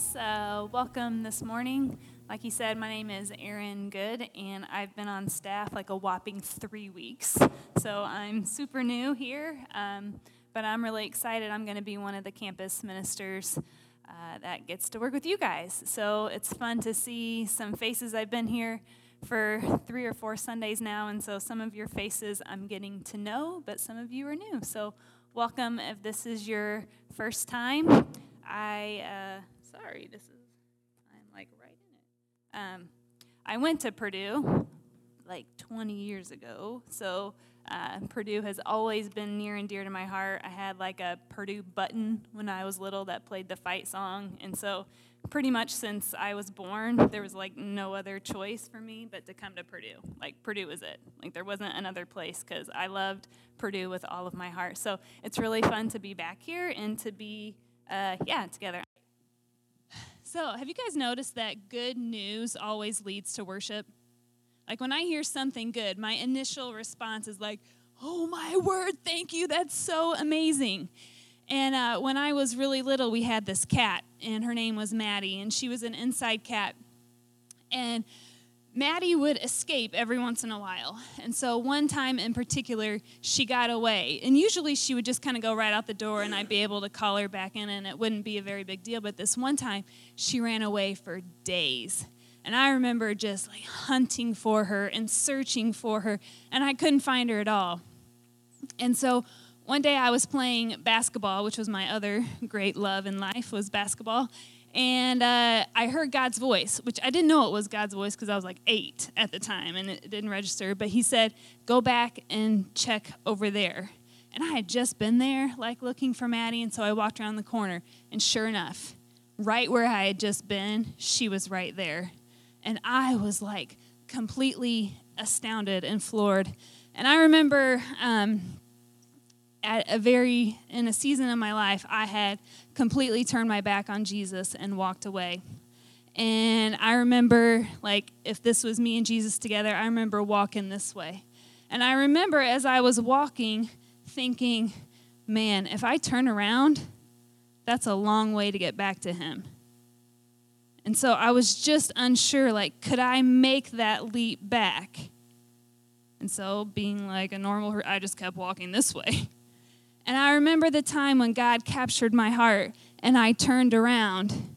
guys. Uh, welcome this morning. Like he said, my name is Erin Good, and I've been on staff like a whopping three weeks. So I'm super new here, um, but I'm really excited. I'm going to be one of the campus ministers uh, that gets to work with you guys. So it's fun to see some faces. I've been here for three or four Sundays now, and so some of your faces I'm getting to know, but some of you are new. So welcome if this is your first time. I, uh, sorry, this is, I'm like right in it. Um, I went to Purdue like 20 years ago, so uh, Purdue has always been near and dear to my heart. I had like a Purdue button when I was little that played the fight song, and so pretty much since I was born, there was like no other choice for me but to come to Purdue. Like Purdue was it. Like there wasn't another place because I loved Purdue with all of my heart. So it's really fun to be back here and to be uh, yeah, together. So, have you guys noticed that good news always leads to worship? Like when I hear something good, my initial response is like, oh my word, thank you, that's so amazing. And uh, when I was really little, we had this cat, and her name was Maddie, and she was an inside cat. And Maddie would escape every once in a while. And so one time in particular, she got away. And usually she would just kind of go right out the door and I'd be able to call her back in and it wouldn't be a very big deal. But this one time, she ran away for days. And I remember just like hunting for her and searching for her, and I couldn't find her at all. And so one day I was playing basketball, which was my other great love in life was basketball and uh, I heard God's voice, which I didn't know it was God's voice because I was like eight at the time and it didn't register. But He said, Go back and check over there. And I had just been there, like looking for Maddie. And so I walked around the corner, and sure enough, right where I had just been, she was right there. And I was like completely astounded and floored. And I remember um, at a very in a season of my life i had completely turned my back on jesus and walked away. And i remember like if this was me and jesus together i remember walking this way. And i remember as i was walking thinking man if i turn around that's a long way to get back to him. And so i was just unsure like could i make that leap back? And so being like a normal i just kept walking this way And I remember the time when God captured my heart and I turned around.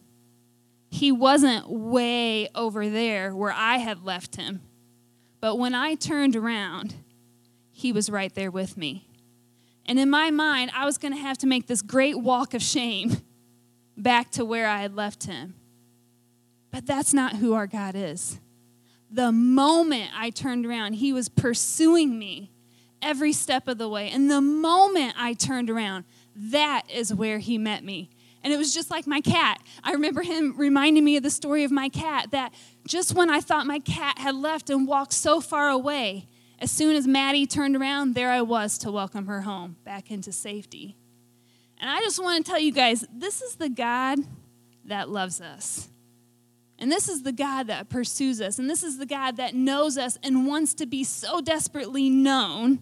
He wasn't way over there where I had left him. But when I turned around, he was right there with me. And in my mind, I was going to have to make this great walk of shame back to where I had left him. But that's not who our God is. The moment I turned around, he was pursuing me every step of the way. And the moment I turned around, that is where he met me. And it was just like my cat. I remember him reminding me of the story of my cat that just when I thought my cat had left and walked so far away, as soon as Maddie turned around, there I was to welcome her home back into safety. And I just want to tell you guys this is the God that loves us. And this is the God that pursues us. And this is the God that knows us and wants to be so desperately known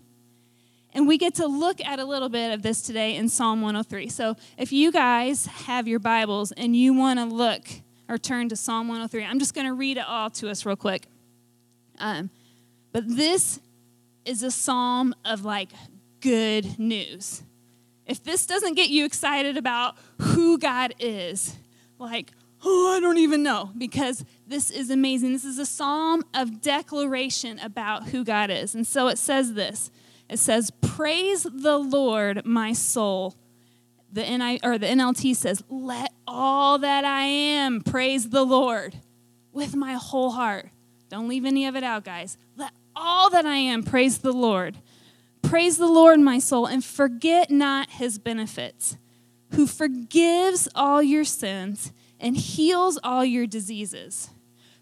and we get to look at a little bit of this today in Psalm 103. So if you guys have your Bibles and you want to look or turn to Psalm 103, I'm just going to read it all to us real quick. Um, but this is a psalm of like good news. If this doesn't get you excited about who God is, like, oh, I don't even know, because this is amazing. This is a psalm of declaration about who God is. And so it says this it says, Praise the Lord, my soul. The, NI, or the NLT says, Let all that I am praise the Lord with my whole heart. Don't leave any of it out, guys. Let all that I am praise the Lord. Praise the Lord, my soul, and forget not his benefits, who forgives all your sins and heals all your diseases,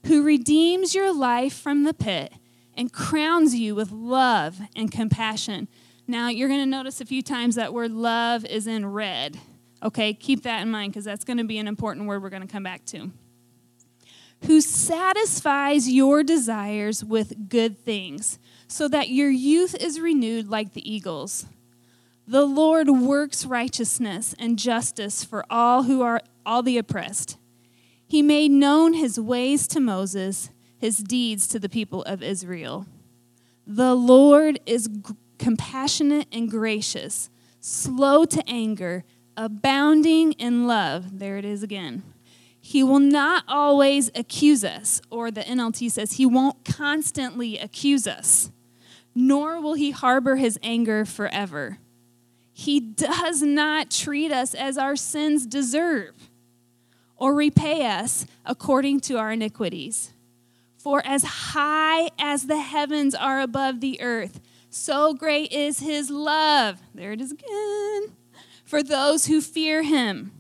who redeems your life from the pit and crowns you with love and compassion. Now, you're going to notice a few times that word love is in red. Okay, keep that in mind because that's going to be an important word we're going to come back to. Who satisfies your desires with good things, so that your youth is renewed like the eagles. The Lord works righteousness and justice for all who are all the oppressed. He made known his ways to Moses, his deeds to the people of Israel. The Lord is g- compassionate and gracious, slow to anger, abounding in love. There it is again. He will not always accuse us, or the NLT says he won't constantly accuse us, nor will he harbor his anger forever. He does not treat us as our sins deserve or repay us according to our iniquities. For as high as the heavens are above the earth, so great is his love. There it is again. For those who fear him.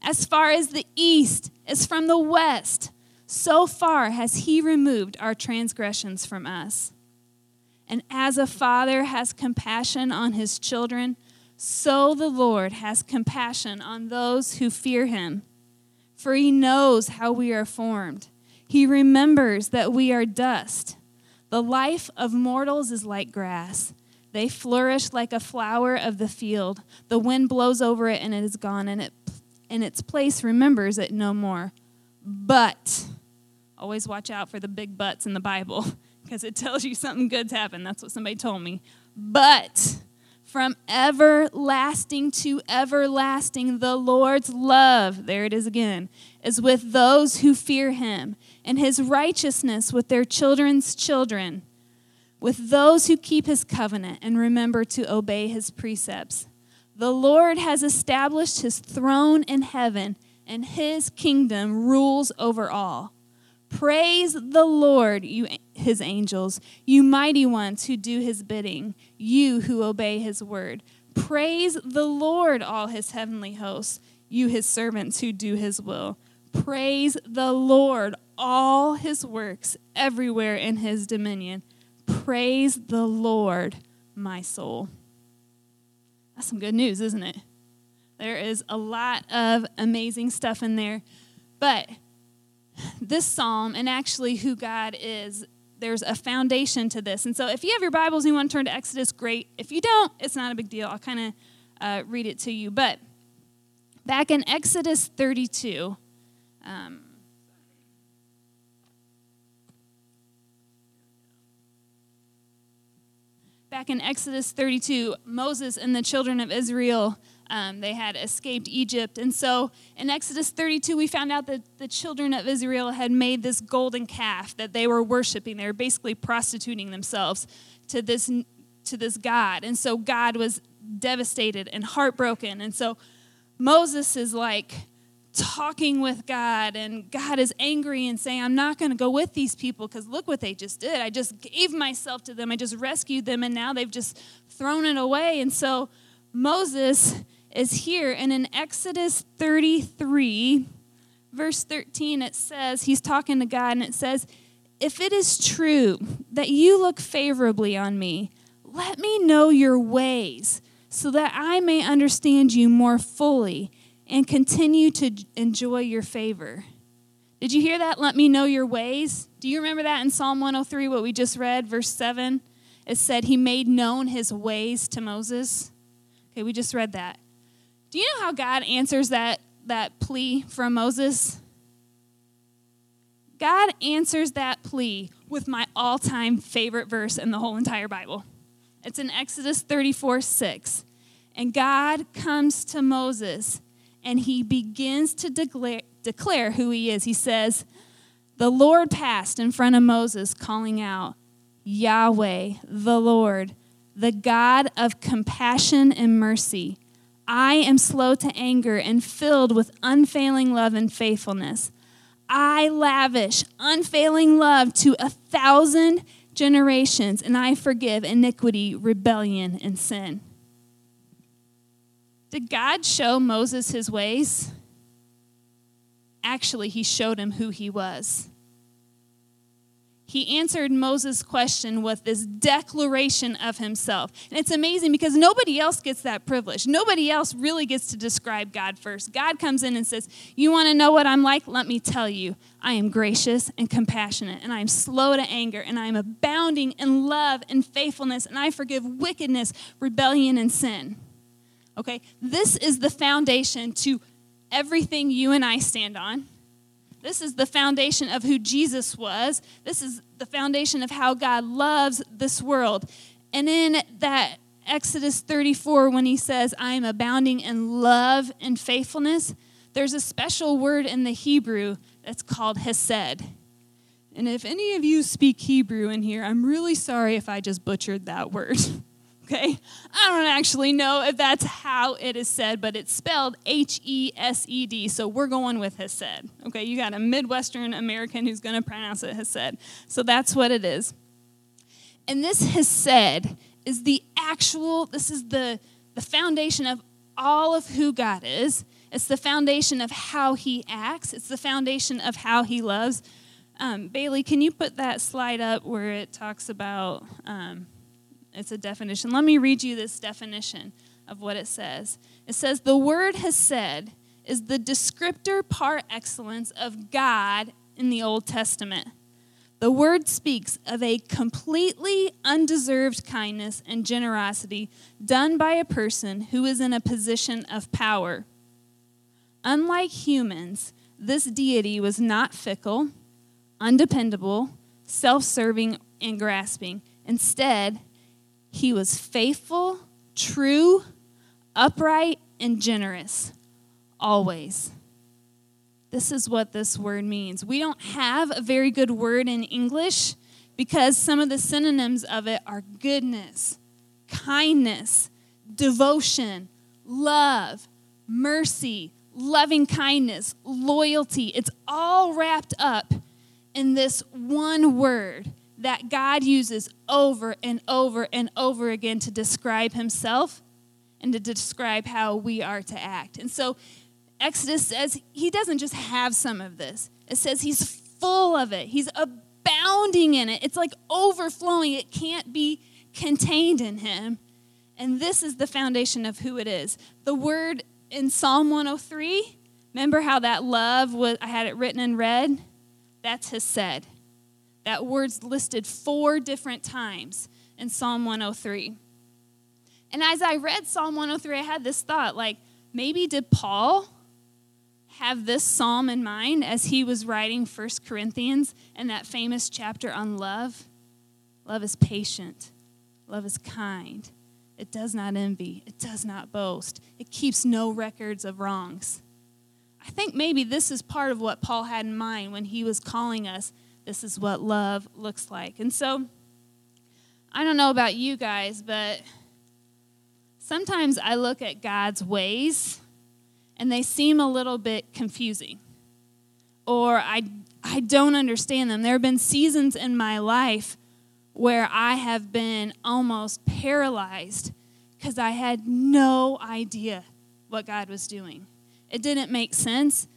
As far as the east is from the west, so far has he removed our transgressions from us. And as a father has compassion on his children, so the Lord has compassion on those who fear him for he knows how we are formed. He remembers that we are dust. The life of mortals is like grass. They flourish like a flower of the field. The wind blows over it and it is gone, and it in its place remembers it no more. But always watch out for the big buts in the Bible because it tells you something good's happened. That's what somebody told me. But from everlasting to everlasting, the Lord's love, there it is again, is with those who fear him, and his righteousness with their children's children, with those who keep his covenant and remember to obey his precepts. The Lord has established his throne in heaven, and his kingdom rules over all. Praise the Lord, you his angels, you mighty ones who do his bidding, you who obey his word. Praise the Lord, all his heavenly hosts, you his servants who do his will. Praise the Lord, all his works everywhere in his dominion. Praise the Lord, my soul. That's some good news, isn't it? There is a lot of amazing stuff in there. But this psalm and actually who God is, there's a foundation to this. And so if you have your Bibles and you want to turn to Exodus, great. If you don't, it's not a big deal. I'll kind of uh, read it to you. But back in Exodus 32, um, back in Exodus 32, Moses and the children of Israel um, they had escaped Egypt. And so in Exodus 32, we found out that the children of Israel had made this golden calf that they were worshiping. They were basically prostituting themselves to this, to this God. And so God was devastated and heartbroken. And so Moses is like, talking with God, and God is angry and saying, I'm not going to go with these people because look what they just did. I just gave myself to them, I just rescued them, and now they've just thrown it away. And so Moses is here. And in Exodus 33, verse 13, it says, he's talking to God, and it says, If it is true that you look favorably on me, let me know your ways so that I may understand you more fully and continue to enjoy your favor. Did you hear that? Let me know your ways. Do you remember that in Psalm 103, what we just read, verse 7? It said, He made known His ways to Moses. Okay, we just read that. Do you know how God answers that, that plea from Moses? God answers that plea with my all time favorite verse in the whole entire Bible. It's in Exodus 34 6. And God comes to Moses and he begins to declare, declare who he is. He says, The Lord passed in front of Moses, calling out, Yahweh, the Lord, the God of compassion and mercy I am slow to anger and filled with unfailing love and faithfulness. I lavish unfailing love to a thousand generations, and I forgive iniquity, rebellion, and sin. Did God show Moses his ways? Actually, he showed him who he was he answered Moses' question with this declaration of himself. And it's amazing because nobody else gets that privilege. Nobody else really gets to describe God first. God comes in and says, You want to know what I'm like? Let me tell you. I am gracious and compassionate, and I am slow to anger, and I am abounding in love and faithfulness, and I forgive wickedness, rebellion, and sin. Okay? This is the foundation to everything you and I stand on This is the foundation of who Jesus was. This is the foundation of how God loves this world. And in that Exodus 34, when he says, I am abounding in love and faithfulness, there's a special word in the Hebrew that's called hesed. And if any of you speak Hebrew in here, I'm really sorry if I just butchered that word. okay? I don't actually know if that's how it is said, but it's spelled H E S E D. So we're going with Hesed. Okay, you got a Midwestern American who's going to pronounce it Hesed. So that's what it is. And this Hesed is the actual, this is the, the foundation of all of who God is. It's the foundation of how he acts, it's the foundation of how he loves. Um, Bailey, can you put that slide up where it talks about um, it's a definition? Let me read you this definition of what it says. It says, The word hesed is the descriptor par excellence of God in the Old Testament. The word speaks of a completely undeserved kindness and generosity done by a person who is in a position of power. Unlike humans, this deity was not fickle, undependable, self serving, and grasping. Instead, he was faithful, true, upright, and generous, always. This is what this word means. We don't have a very good word in English because some of the synonyms of it are goodness, kindness, devotion, love, mercy, loving kindness, loyalty. It's all wrapped up in this one word that God uses over and over and over again to describe himself and to describe how we are to act. And so Exodus says he doesn't just have some of this, it says he's full of it, he's abounding in it. It's like overflowing, it can't be contained in him. And this is the foundation of who it is. The word in Psalm 103, remember how that love was, I had it written in red? That's hesed. That word's listed four different times in Psalm 103. And as I read Psalm 103, I had this thought like, maybe did Paul have this psalm in mind as he was writing First Corinthians and that famous chapter on love? Love is patient, love is kind. It does not envy, it does not boast, it keeps no records of wrongs. I think maybe this is part of what Paul had in mind when he was calling us this is what love looks like. And so, I don't know about you guys, but sometimes I look at God's ways and they seem a little bit confusing. Or I, I don't understand them. There have been seasons in my life where I have been almost paralyzed because I had no idea what God was doing. It didn't make sense.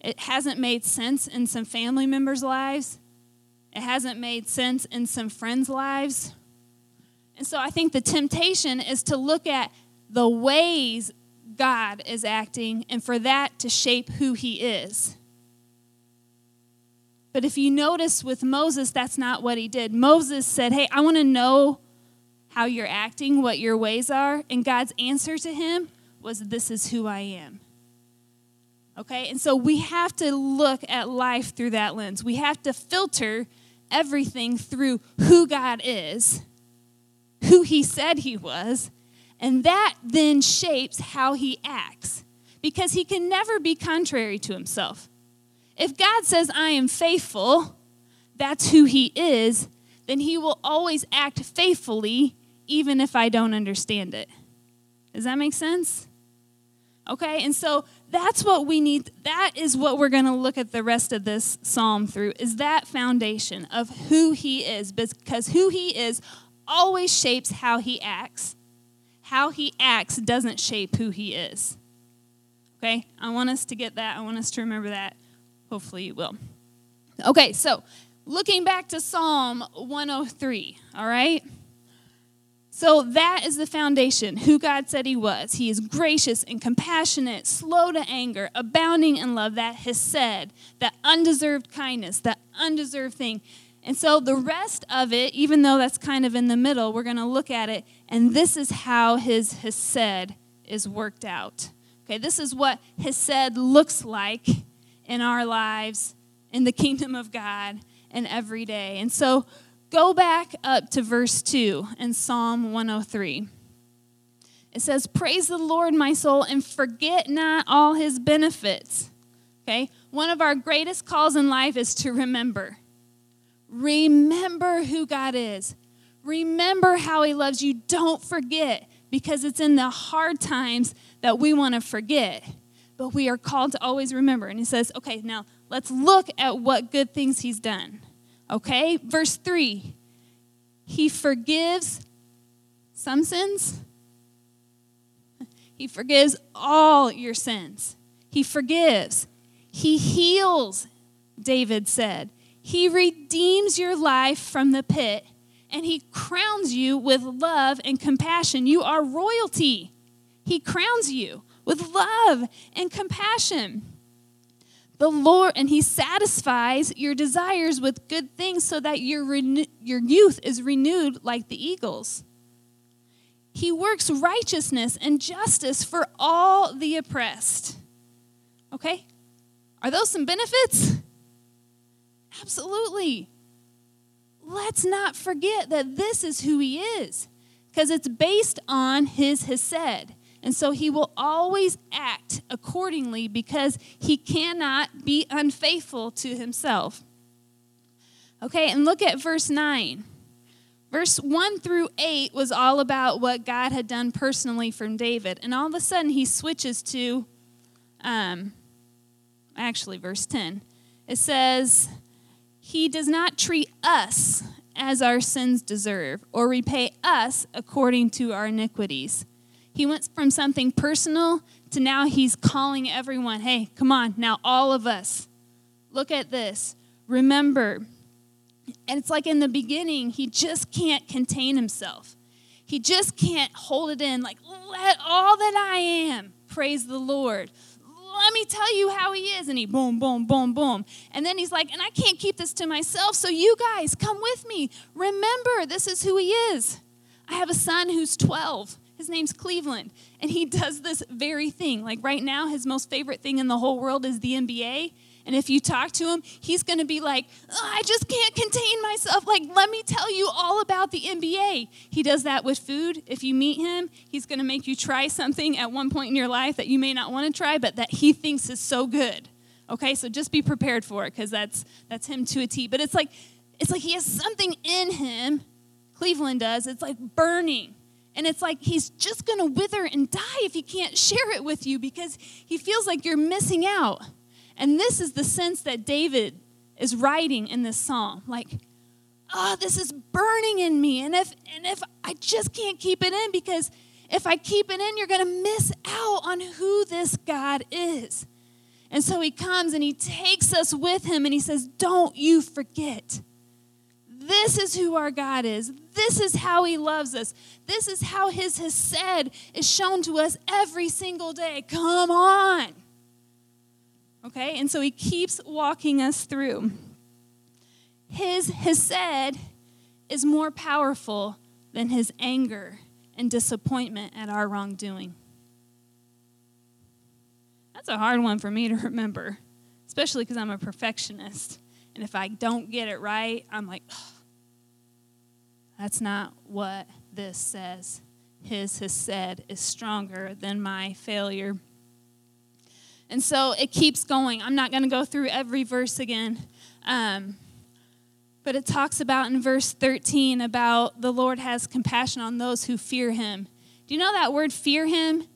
It hasn't made sense in some family members' lives. It hasn't made sense in some friends' lives. And so I think the temptation is to look at the ways God is acting and for that to shape who he is. But if you notice with Moses, that's not what he did. Moses said, Hey, I want to know how you're acting, what your ways are. And God's answer to him was, This is who I am. Okay? And so we have to look at life through that lens. We have to filter everything through who God is, who He said He was, and that then shapes how He acts because He can never be contrary to Himself. If God says, I am faithful, that's who He is, then He will always act faithfully even if I don't understand it. Does that make sense? Okay, and so that's what we need. That is what we're going to look at the rest of this psalm through, is that foundation of who he is, because who he is always shapes how he acts. How he acts doesn't shape who he is. Okay, I want us to get that. I want us to remember that. Hopefully, you will. Okay, so looking back to Psalm 103, all right? So that is the foundation, who God said He was. He is gracious and compassionate, slow to anger, abounding in love, that hesed, that undeserved kindness, that undeserved thing. And so the rest of it, even though that's kind of in the middle, we're going to look at it, and this is how His hesed is worked out. Okay, this is what hesed looks like in our lives in the kingdom of God and every day. And so go back up to verse 2 in Psalm 103. It says, Praise the Lord, my soul, and forget not all his benefits. Okay? One of our greatest calls in life is to remember. Remember who God is. Remember how he loves you. Don't forget because it's in the hard times that we want to forget. But we are called to always remember. And he says, okay, now let's look at what good things he's done. Okay? Verse 3 He forgives some sins, he forgives all your sins. He forgives. He heals, David said. He redeems your life from the pit and he crowns you with love and compassion. You are royalty. He crowns you with love and compassion. The Lord, and He satisfies your desires with good things so that your, your youth is renewed like the eagles. He works righteousness and justice for all the oppressed. Okay? Are those some benefits? Absolutely. Let's not forget that this is who he is because it's based on his hesed. And so he will always act accordingly because he cannot be unfaithful to himself. Okay, and look at verse 9. Verse 1 through 8 was all about what God had done personally from David. And all of a sudden, he switches to, um, actually, verse 10. It says, He does not treat us as our sins deserve or repay us according to our iniquities. He went from something personal to now he's calling everyone, hey, come on, now all of us, look at this. Remember, and it's like in the beginning, he just can't contain himself. He just can't hold it in, like, let all that I am praise the Lord. Let me tell you how he is. And he boom, boom, boom, boom. And then he's like, and I can't keep this to myself. So you guys, come with me. Remember, this is who he is. I have a son who's 12. His name's Cleveland. And he does this very thing. Like right now, his most favorite thing in the whole world is the NBA. And if you talk to him, he's going to be like, oh, I just can't contain myself. Like, let me tell you all about the NBA. He does that with food. If you meet him, he's going to make you try something at one point in your life that you may not want to try, but that he thinks is so good. Okay, so just be prepared for it because that's that's him to a T. But it's like it's like he has something in him. Cleveland does. It's like burning. And it's like he's just going to wither and die if he can't share it with you because he feels like you're missing out. And this is the sense that David is writing in this psalm. Like, oh, this is burning in me. And if and if I just can't keep it in because if I keep it in, you're going to miss out on who this God is. And so he comes and he takes us with him and he says, Don't you forget. This is who our God is. This is how he loves us. This is how his Hesed is shown to us every single day. Come on. Okay? And so he keeps walking us through. His Hesed is more powerful than his anger and disappointment at our wrongdoing. That's a hard one for me to remember, especially because I'm a perfectionist. And if I don't get it right, I'm like, that's not what this says. His hesed is stronger than my failure. And so it keeps going. I'm not going to go through every verse again. Um, but it talks about in verse 13 about the Lord has compassion on those who fear him. Do you know that word fear him?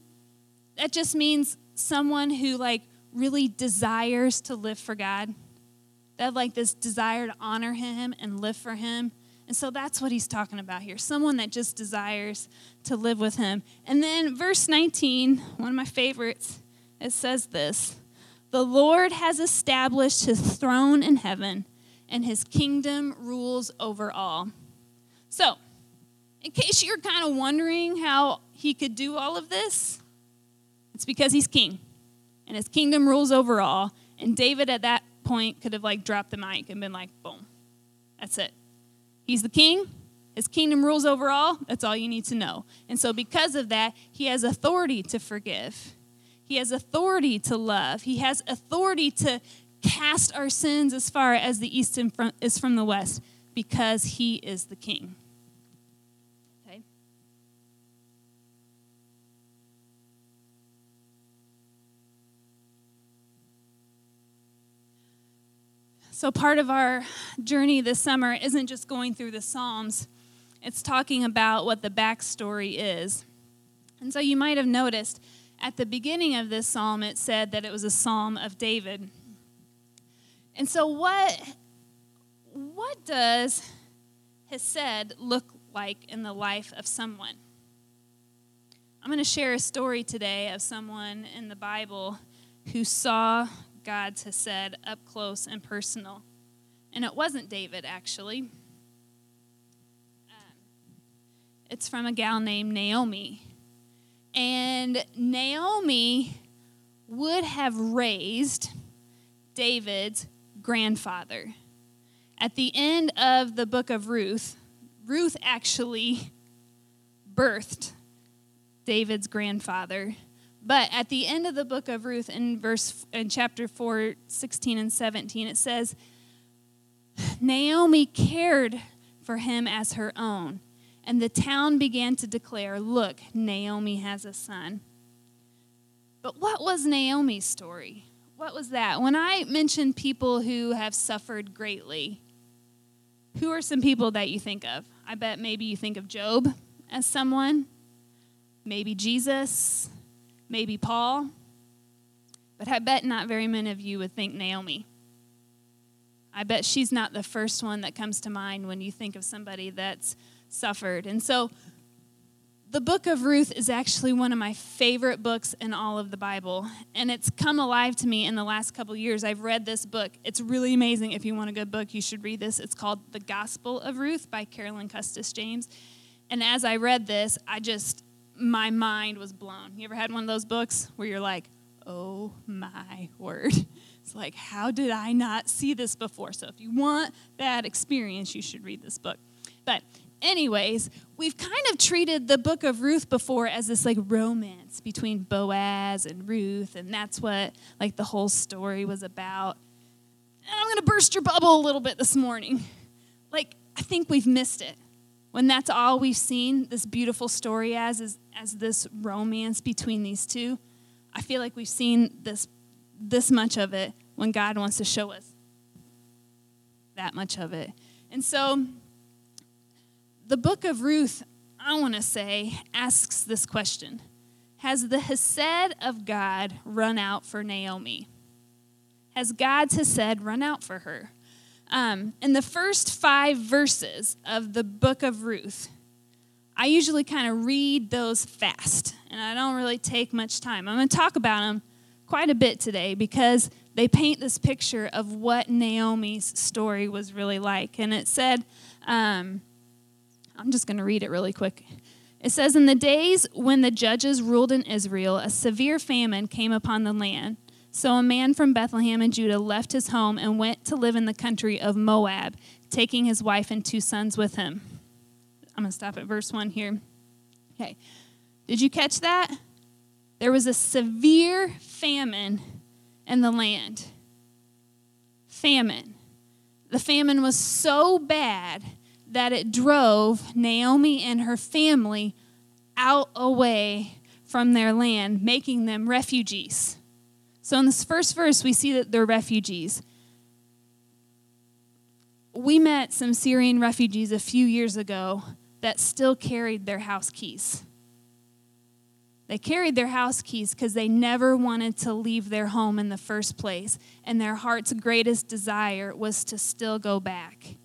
That just means someone who like really desires to live for God. That like this desire to honor him and live for him. And so that's what he's talking about here. Someone that just desires to live with him. And then verse 19, one of my favorites it says this The Lord has established his throne in heaven, and his kingdom rules over all. So, in case you're kind of wondering how he could do all of this, it's because he's king, and his kingdom rules over all. And David at that point could have like dropped the mic and been like, boom, that's it. He's the king. His kingdom rules over all. That's all you need to know. And so, because of that, he has authority to forgive. He has authority to love. He has authority to cast our sins as far as the east is from the west because he is the king. Okay? So, part of our journey this summer isn't just going through the Psalms, it's talking about what the backstory is. And so, you might have noticed at the beginning of this psalm, it said that it was a psalm of David. And so, what, what does Hesed look like in the life of someone? I'm going to share a story today of someone in the Bible who saw God's hesed up close and personal. And it wasn't David, actually. Um, it's from a gal named Naomi. And Naomi would have raised David's grandfather. At the end of the book of Ruth, Ruth actually birthed David's grandfather. But at the end of the book of Ruth, in verse in chapter 4, 16 and 17, it says, Naomi cared for him as her own, and the town began to declare, Look, Naomi has a son. But what was Naomi's story? What was that? When I mention people who have suffered greatly, who are some people that you think of? I bet maybe you think of Job as someone, maybe Jesus, maybe Paul. But I bet not very many of you would think Naomi. I bet she's not the first one that comes to mind when you think of somebody that's suffered. And so the book of Ruth is actually one of my favorite books in all of the Bible, and it's come alive to me in the last couple years. I've read this book. It's really amazing. If you want a good book, you should read this. It's called The Gospel of Ruth by Carolyn Custis James. And as I read this, I just, my mind was blown. You ever had one of those books where you're like, oh my word? It's like, how did I not see this before? So if you want that experience, you should read this book. But anyways, we've kind of treated the book of Ruth before as this like romance between Boaz and Ruth, and that's what like the whole story was about. And I'm going to burst your bubble a little bit this morning. Like, I think we've missed it. When that's all we've seen this beautiful story as is as this romance between these two, I feel like we've seen this this much of it when God wants to show us that much of it. And so the book of Ruth, I want to say, asks this question Has the Hesed of God run out for Naomi? Has God's Hesed run out for her? Um, in the first five verses of the book of Ruth, I usually kind of read those fast, and I don't really take much time. I'm going to talk about them quite a bit today because they paint this picture of what Naomi's story was really like. And it said, um, I'm just going to read it really quick. It says, In the days when the judges ruled in Israel, a severe famine came upon the land. So a man from Bethlehem in Judah left his home and went to live in the country of Moab, taking his wife and two sons with him. I'm going to stop at verse 1 here. Okay. Did you catch that? There was a severe famine in the land. Famine. The famine was so bad that it drove Naomi and her family out away from their land, making them refugees. So in this first verse, we see that they're refugees. We met some Syrian refugees a few years ago that still carried their house keys. They carried their house keys because they never wanted to leave their home in the first place, and their heart's greatest desire was to still go back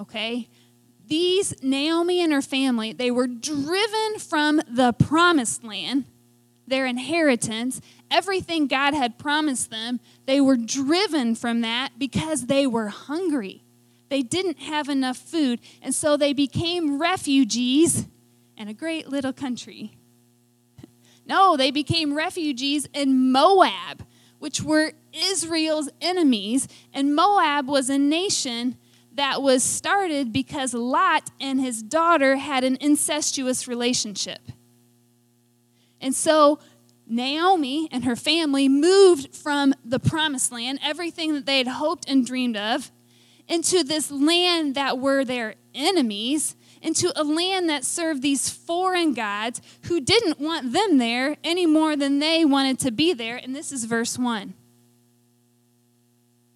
okay? These, Naomi and her family, they were driven from the promised land, their inheritance, everything God had promised them. They were driven from that because they were hungry. They didn't have enough food, and so they became refugees in a great little country. No, they became refugees in Moab, which were Israel's enemies, and Moab was a nation that was started because Lot and his daughter had an incestuous relationship. And so Naomi and her family moved from the promised land, everything that they had hoped and dreamed of, into this land that were their enemies, into a land that served these foreign gods who didn't want them there any more than they wanted to be there. And this is verse 1.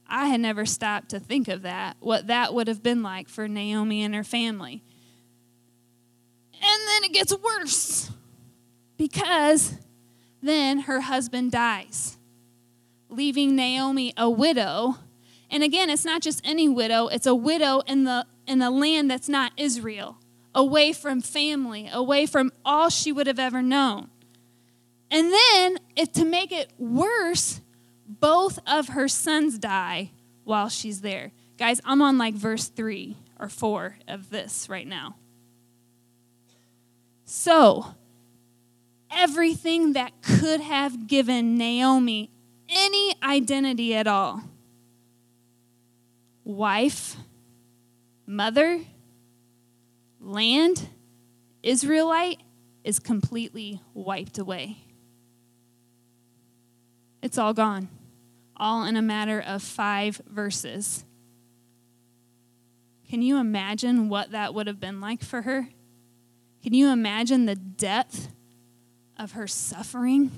I had never stopped to think of that, what that would have been like for Naomi and her family. And then it gets worse because then her husband dies, leaving Naomi a widow. And again, it's not just any widow, it's a widow in the in the land that's not Israel, away from family, away from all she would have ever known. And then, if to make it worse, both of her sons die while she's there. Guys, I'm on like verse 3 or 4 of this right now. So, everything that could have given Naomi any identity at all wife, mother, land, Israelite is completely wiped away. It's all gone, all in a matter of five verses. Can you imagine what that would have been like for her? Can you imagine the depth of her suffering?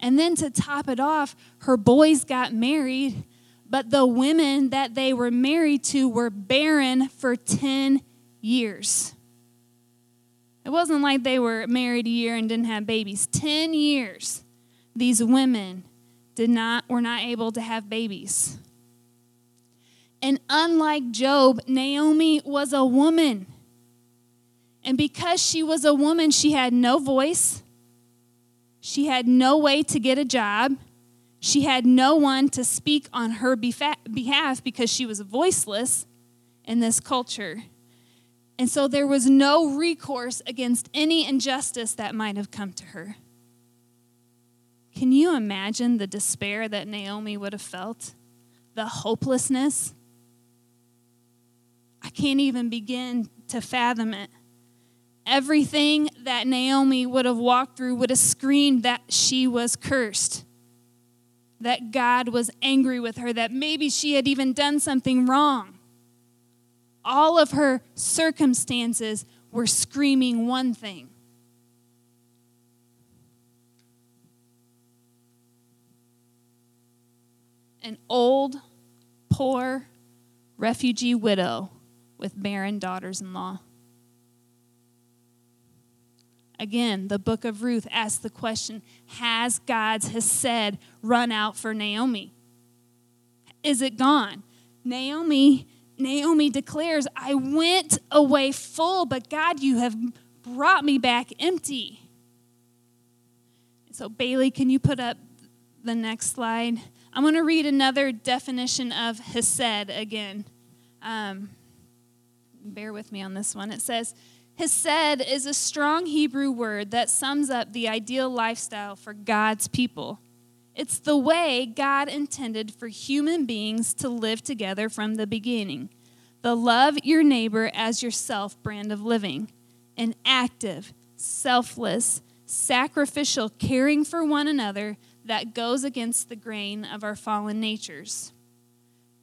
And then to top it off, her boys got married, but the women that they were married to were barren for 10 years. It wasn't like they were married a year and didn't have babies. 10 years these women did not were not able to have babies. And unlike Job, Naomi was a woman. And because she was a woman, she had no voice. She had no way to get a job. She had no one to speak on her behalf because she was voiceless in this culture. And so there was no recourse against any injustice that might have come to her. Can you imagine the despair that Naomi would have felt? The hopelessness? I can't even begin to fathom it everything that Naomi would have walked through would have screamed that she was cursed, that God was angry with her, that maybe she had even done something wrong. All of her circumstances were screaming one thing. An old, poor refugee widow with barren daughters in law. Again, the book of Ruth asks the question Has God's Hesed run out for Naomi? Is it gone? Naomi, Naomi declares, I went away full, but God, you have brought me back empty. So, Bailey, can you put up the next slide? I'm going to read another definition of Hesed again. Um, bear with me on this one. It says, Hesed is a strong Hebrew word that sums up the ideal lifestyle for God's people. It's the way God intended for human beings to live together from the beginning. The love your neighbor as yourself brand of living. An active, selfless, sacrificial caring for one another that goes against the grain of our fallen natures.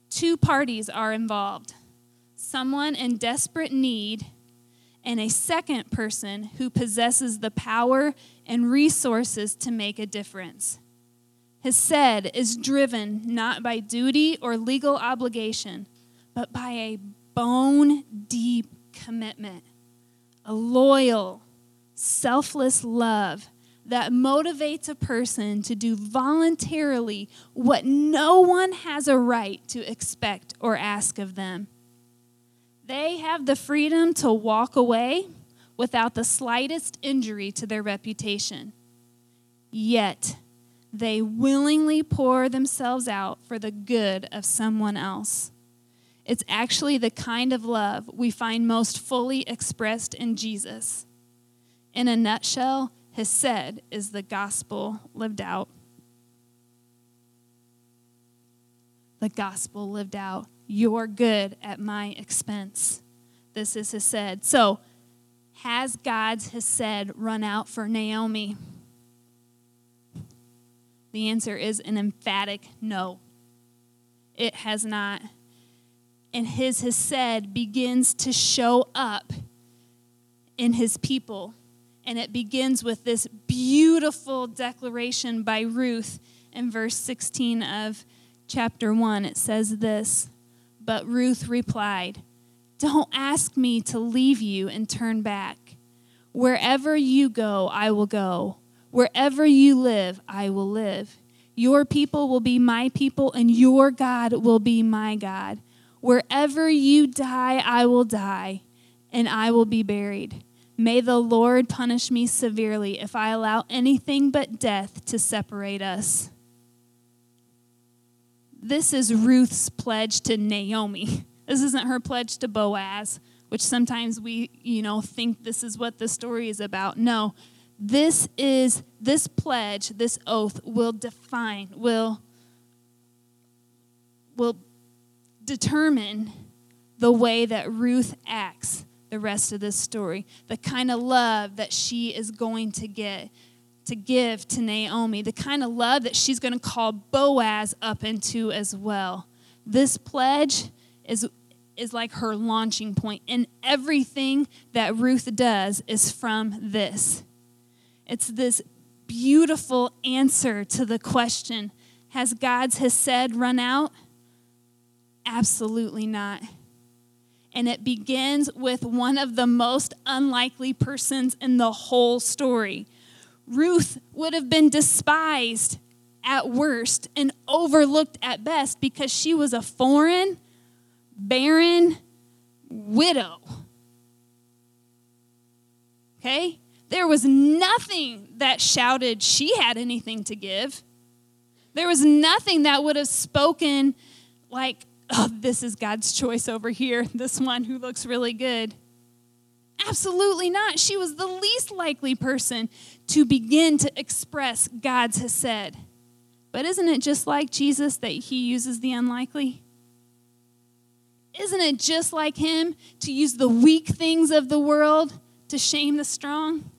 Two parties are involved someone in desperate need and a second person who possesses the power and resources to make a difference. Hesed is driven not by duty or legal obligation, but by a bone deep commitment, a loyal, selfless love that motivates a person to do voluntarily what no one has a right to expect or ask of them. They have the freedom to walk away without the slightest injury to their reputation. Yet, they willingly pour themselves out for the good of someone else. It's actually the kind of love we find most fully expressed in Jesus. In a nutshell, hesed is the gospel lived out. The gospel lived out your good at my expense. This is Hesed. So, has God's Hesed run out for Naomi? The answer is an emphatic no. It has not. And his Hesed begins to show up in his people. And it begins with this beautiful declaration by Ruth in verse 16 of chapter 1. It says this But Ruth replied, Don't ask me to leave you and turn back. Wherever you go, I will go. Wherever you live, I will live. Your people will be my people, and your God will be my God. Wherever you die, I will die, and I will be buried. May the Lord punish me severely if I allow anything but death to separate us. This is Ruth's pledge to Naomi. This isn't her pledge to Boaz, which sometimes we, you know, think this is what the story is about. No, this is this pledge, this oath will define, will will determine the way that Ruth acts the rest of this story, the kind of love that she is going to get to give to Naomi, the kind of love that she's going to call Boaz up into as well. This pledge is is like her launching point and everything that Ruth does is from this. It's this beautiful answer to the question, has God's Hesed run out? Absolutely not and it begins with one of the most unlikely persons in the whole story. Ruth would have been despised at worst and overlooked at best because she was a foreign, barren widow. Okay? There was nothing that shouted she had anything to give. There was nothing that would have spoken like, oh, this is God's choice over here, this one who looks really good. Absolutely not. She was the least likely person to begin to express God's Hesed. But isn't it just like Jesus that he uses the unlikely? Isn't it just like him to use the weak things of the world to shame the strong?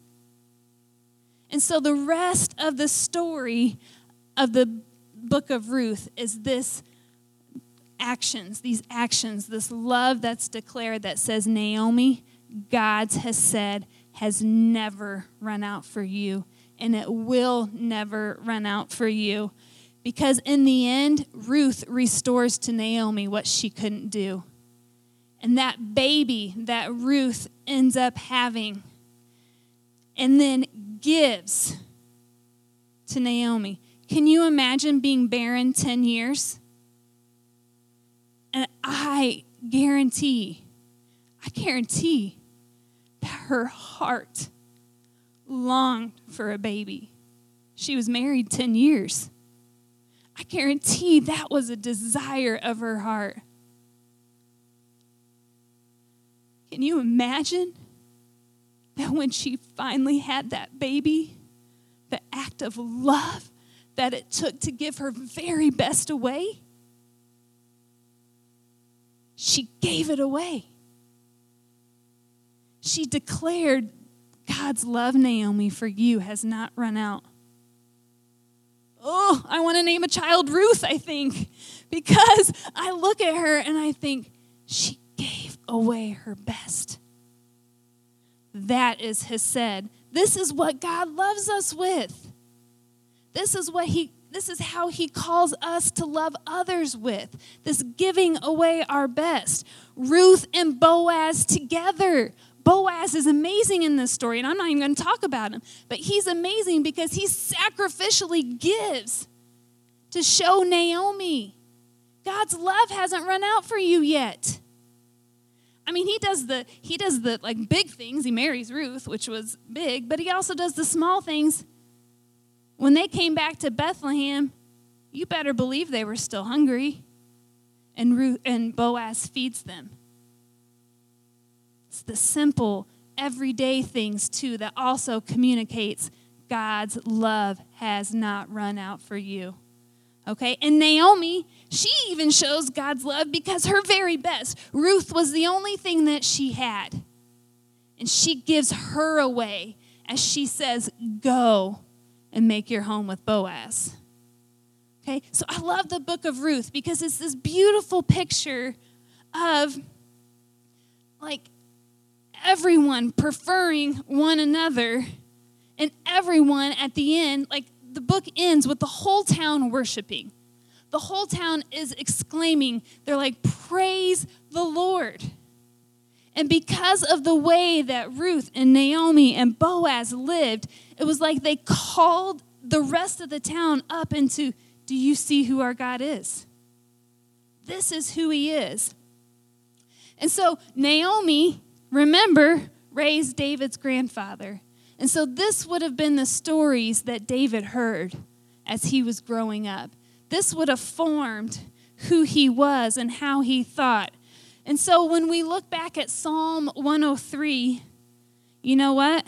And so the rest of the story of the book of Ruth is this actions, these actions, this love that's declared that says, Naomi, God's Hesed has never run out for you, and it will never run out for you. Because in the end, Ruth restores to Naomi what she couldn't do. And that baby that Ruth ends up having, and then gives to Naomi. Can you imagine being barren 10 years? And I guarantee, I guarantee that her heart longed for a baby. She was married 10 years. I guarantee that was a desire of her heart. Can you imagine that when she finally had that baby, the act of love that it took to give her very best away? she gave it away. She declared, God's love, Naomi, for you has not run out. Oh, I want to name a child Ruth, I think, because I look at her and I think she gave away her best. That is Hesed. This is what God loves us with. This is what He this is how he calls us to love others with this giving away our best. Ruth and Boaz together. Boaz is amazing in this story, and I'm not even going to talk about him, but he's amazing because he sacrificially gives to show Naomi God's love hasn't run out for you yet. I mean, he does the he does the like big things. He marries Ruth, which was big, but he also does the small things when they came back to Bethlehem, you better believe they were still hungry. And, Ruth, and Boaz feeds them. It's the simple, everyday things, too, that also communicates God's love has not run out for you. Okay? And Naomi, she even shows God's love because her very best. Ruth was the only thing that she had. And she gives her away as she says, Go and make your home with Boaz. Okay, so I love the book of Ruth because it's this beautiful picture of like everyone preferring one another and everyone at the end, like the book ends with the whole town worshiping. The whole town is exclaiming, they're like, Praise the Lord. And because of the way that Ruth and Naomi and Boaz lived, it was like they called the rest of the town up into, Do you see who our God is? This is who he is. And so Naomi, remember, raised David's grandfather. And so this would have been the stories that David heard as he was growing up. This would have formed who he was and how he thought. And so when we look back at Psalm 103, you know what?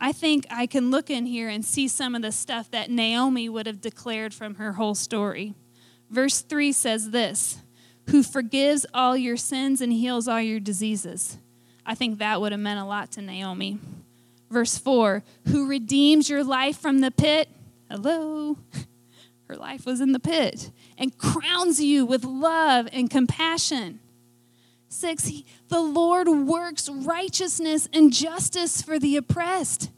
I think I can look in here and see some of the stuff that Naomi would have declared from her whole story. Verse 3 says this Who forgives all your sins and heals all your diseases. I think that would have meant a lot to Naomi. Verse 4 Who redeems your life from the pit? Hello. Her life was in the pit. And crowns you with love and compassion. Six, he, the Lord works righteousness and justice for the oppressed.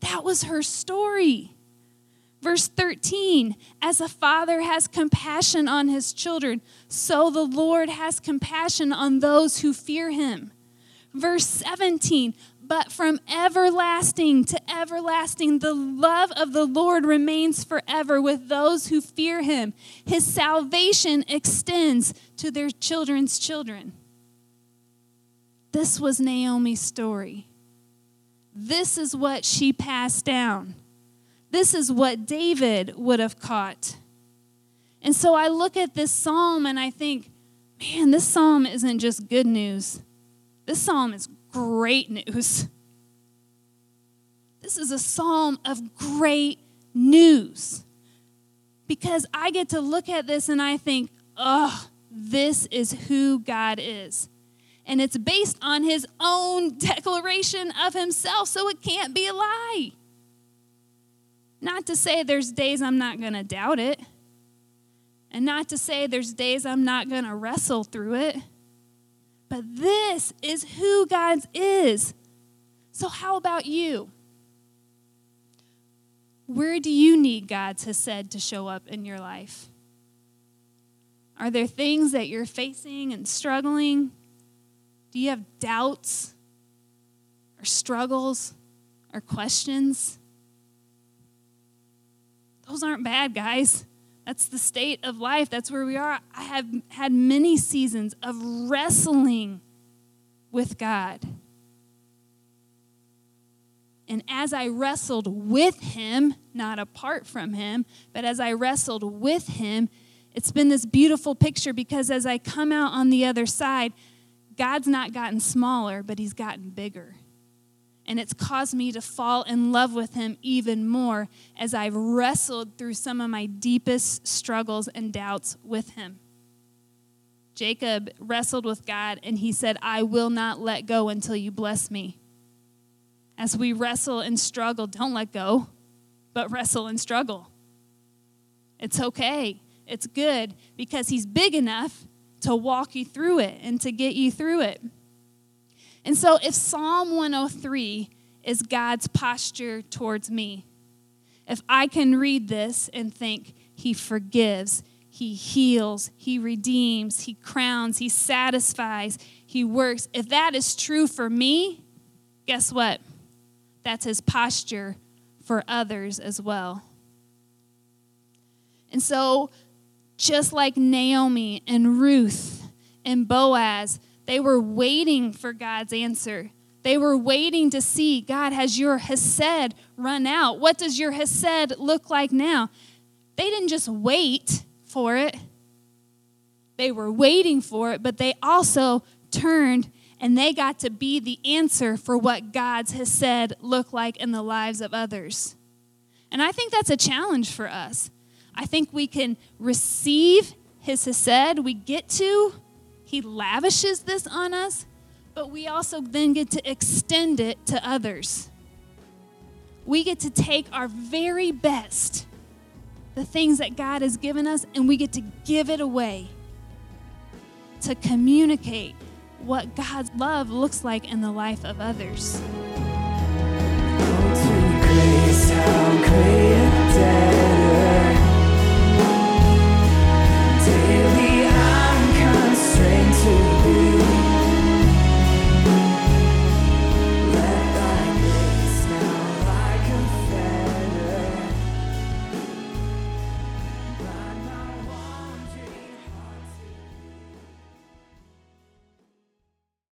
That was her story. Verse 13, as a father has compassion on his children, so the Lord has compassion on those who fear him. Verse 17, but from everlasting to everlasting, the love of the Lord remains forever with those who fear him. His salvation extends to their children's children. This was Naomi's story. This is what she passed down. This is what David would have caught. And so I look at this psalm and I think, man, this psalm isn't just good news. This psalm is great news. This is a psalm of great news. Because I get to look at this and I think, oh, this is who God is. And it's based on his own declaration of himself, so it can't be a lie. Not to say there's days I'm not going to doubt it, and not to say there's days I'm not going to wrestle through it. But this is who God is. So, how about you? Where do you need God's Hesed to show up in your life? Are there things that you're facing and struggling? Do you have doubts or struggles or questions? Those aren't bad, guys. That's the state of life. That's where we are. I have had many seasons of wrestling with God. And as I wrestled with Him, not apart from Him, but as I wrestled with Him, it's been this beautiful picture because as I come out on the other side, God's not gotten smaller, but He's gotten bigger. And it's caused me to fall in love with him even more as I've wrestled through some of my deepest struggles and doubts with him. Jacob wrestled with God and he said, I will not let go until you bless me. As we wrestle and struggle, don't let go, but wrestle and struggle. It's okay. It's good because he's big enough to walk you through it and to get you through it. And so, if Psalm 103 is God's posture towards me, if I can read this and think, He forgives, He heals, He redeems, He crowns, He satisfies, He works, if that is true for me, guess what? That's His posture for others as well. And so, just like Naomi and Ruth and Boaz, they were waiting for God's answer. They were waiting to see, God, has your Hesed run out? What does your Hesed look like now? They didn't just wait for it, they were waiting for it, but they also turned and they got to be the answer for what God's Hesed looked like in the lives of others. And I think that's a challenge for us. I think we can receive his Hesed, we get to, he lavishes this on us, but we also then get to extend it to others. We get to take our very best the things that God has given us and we get to give it away to communicate what God's love looks like in the life of others.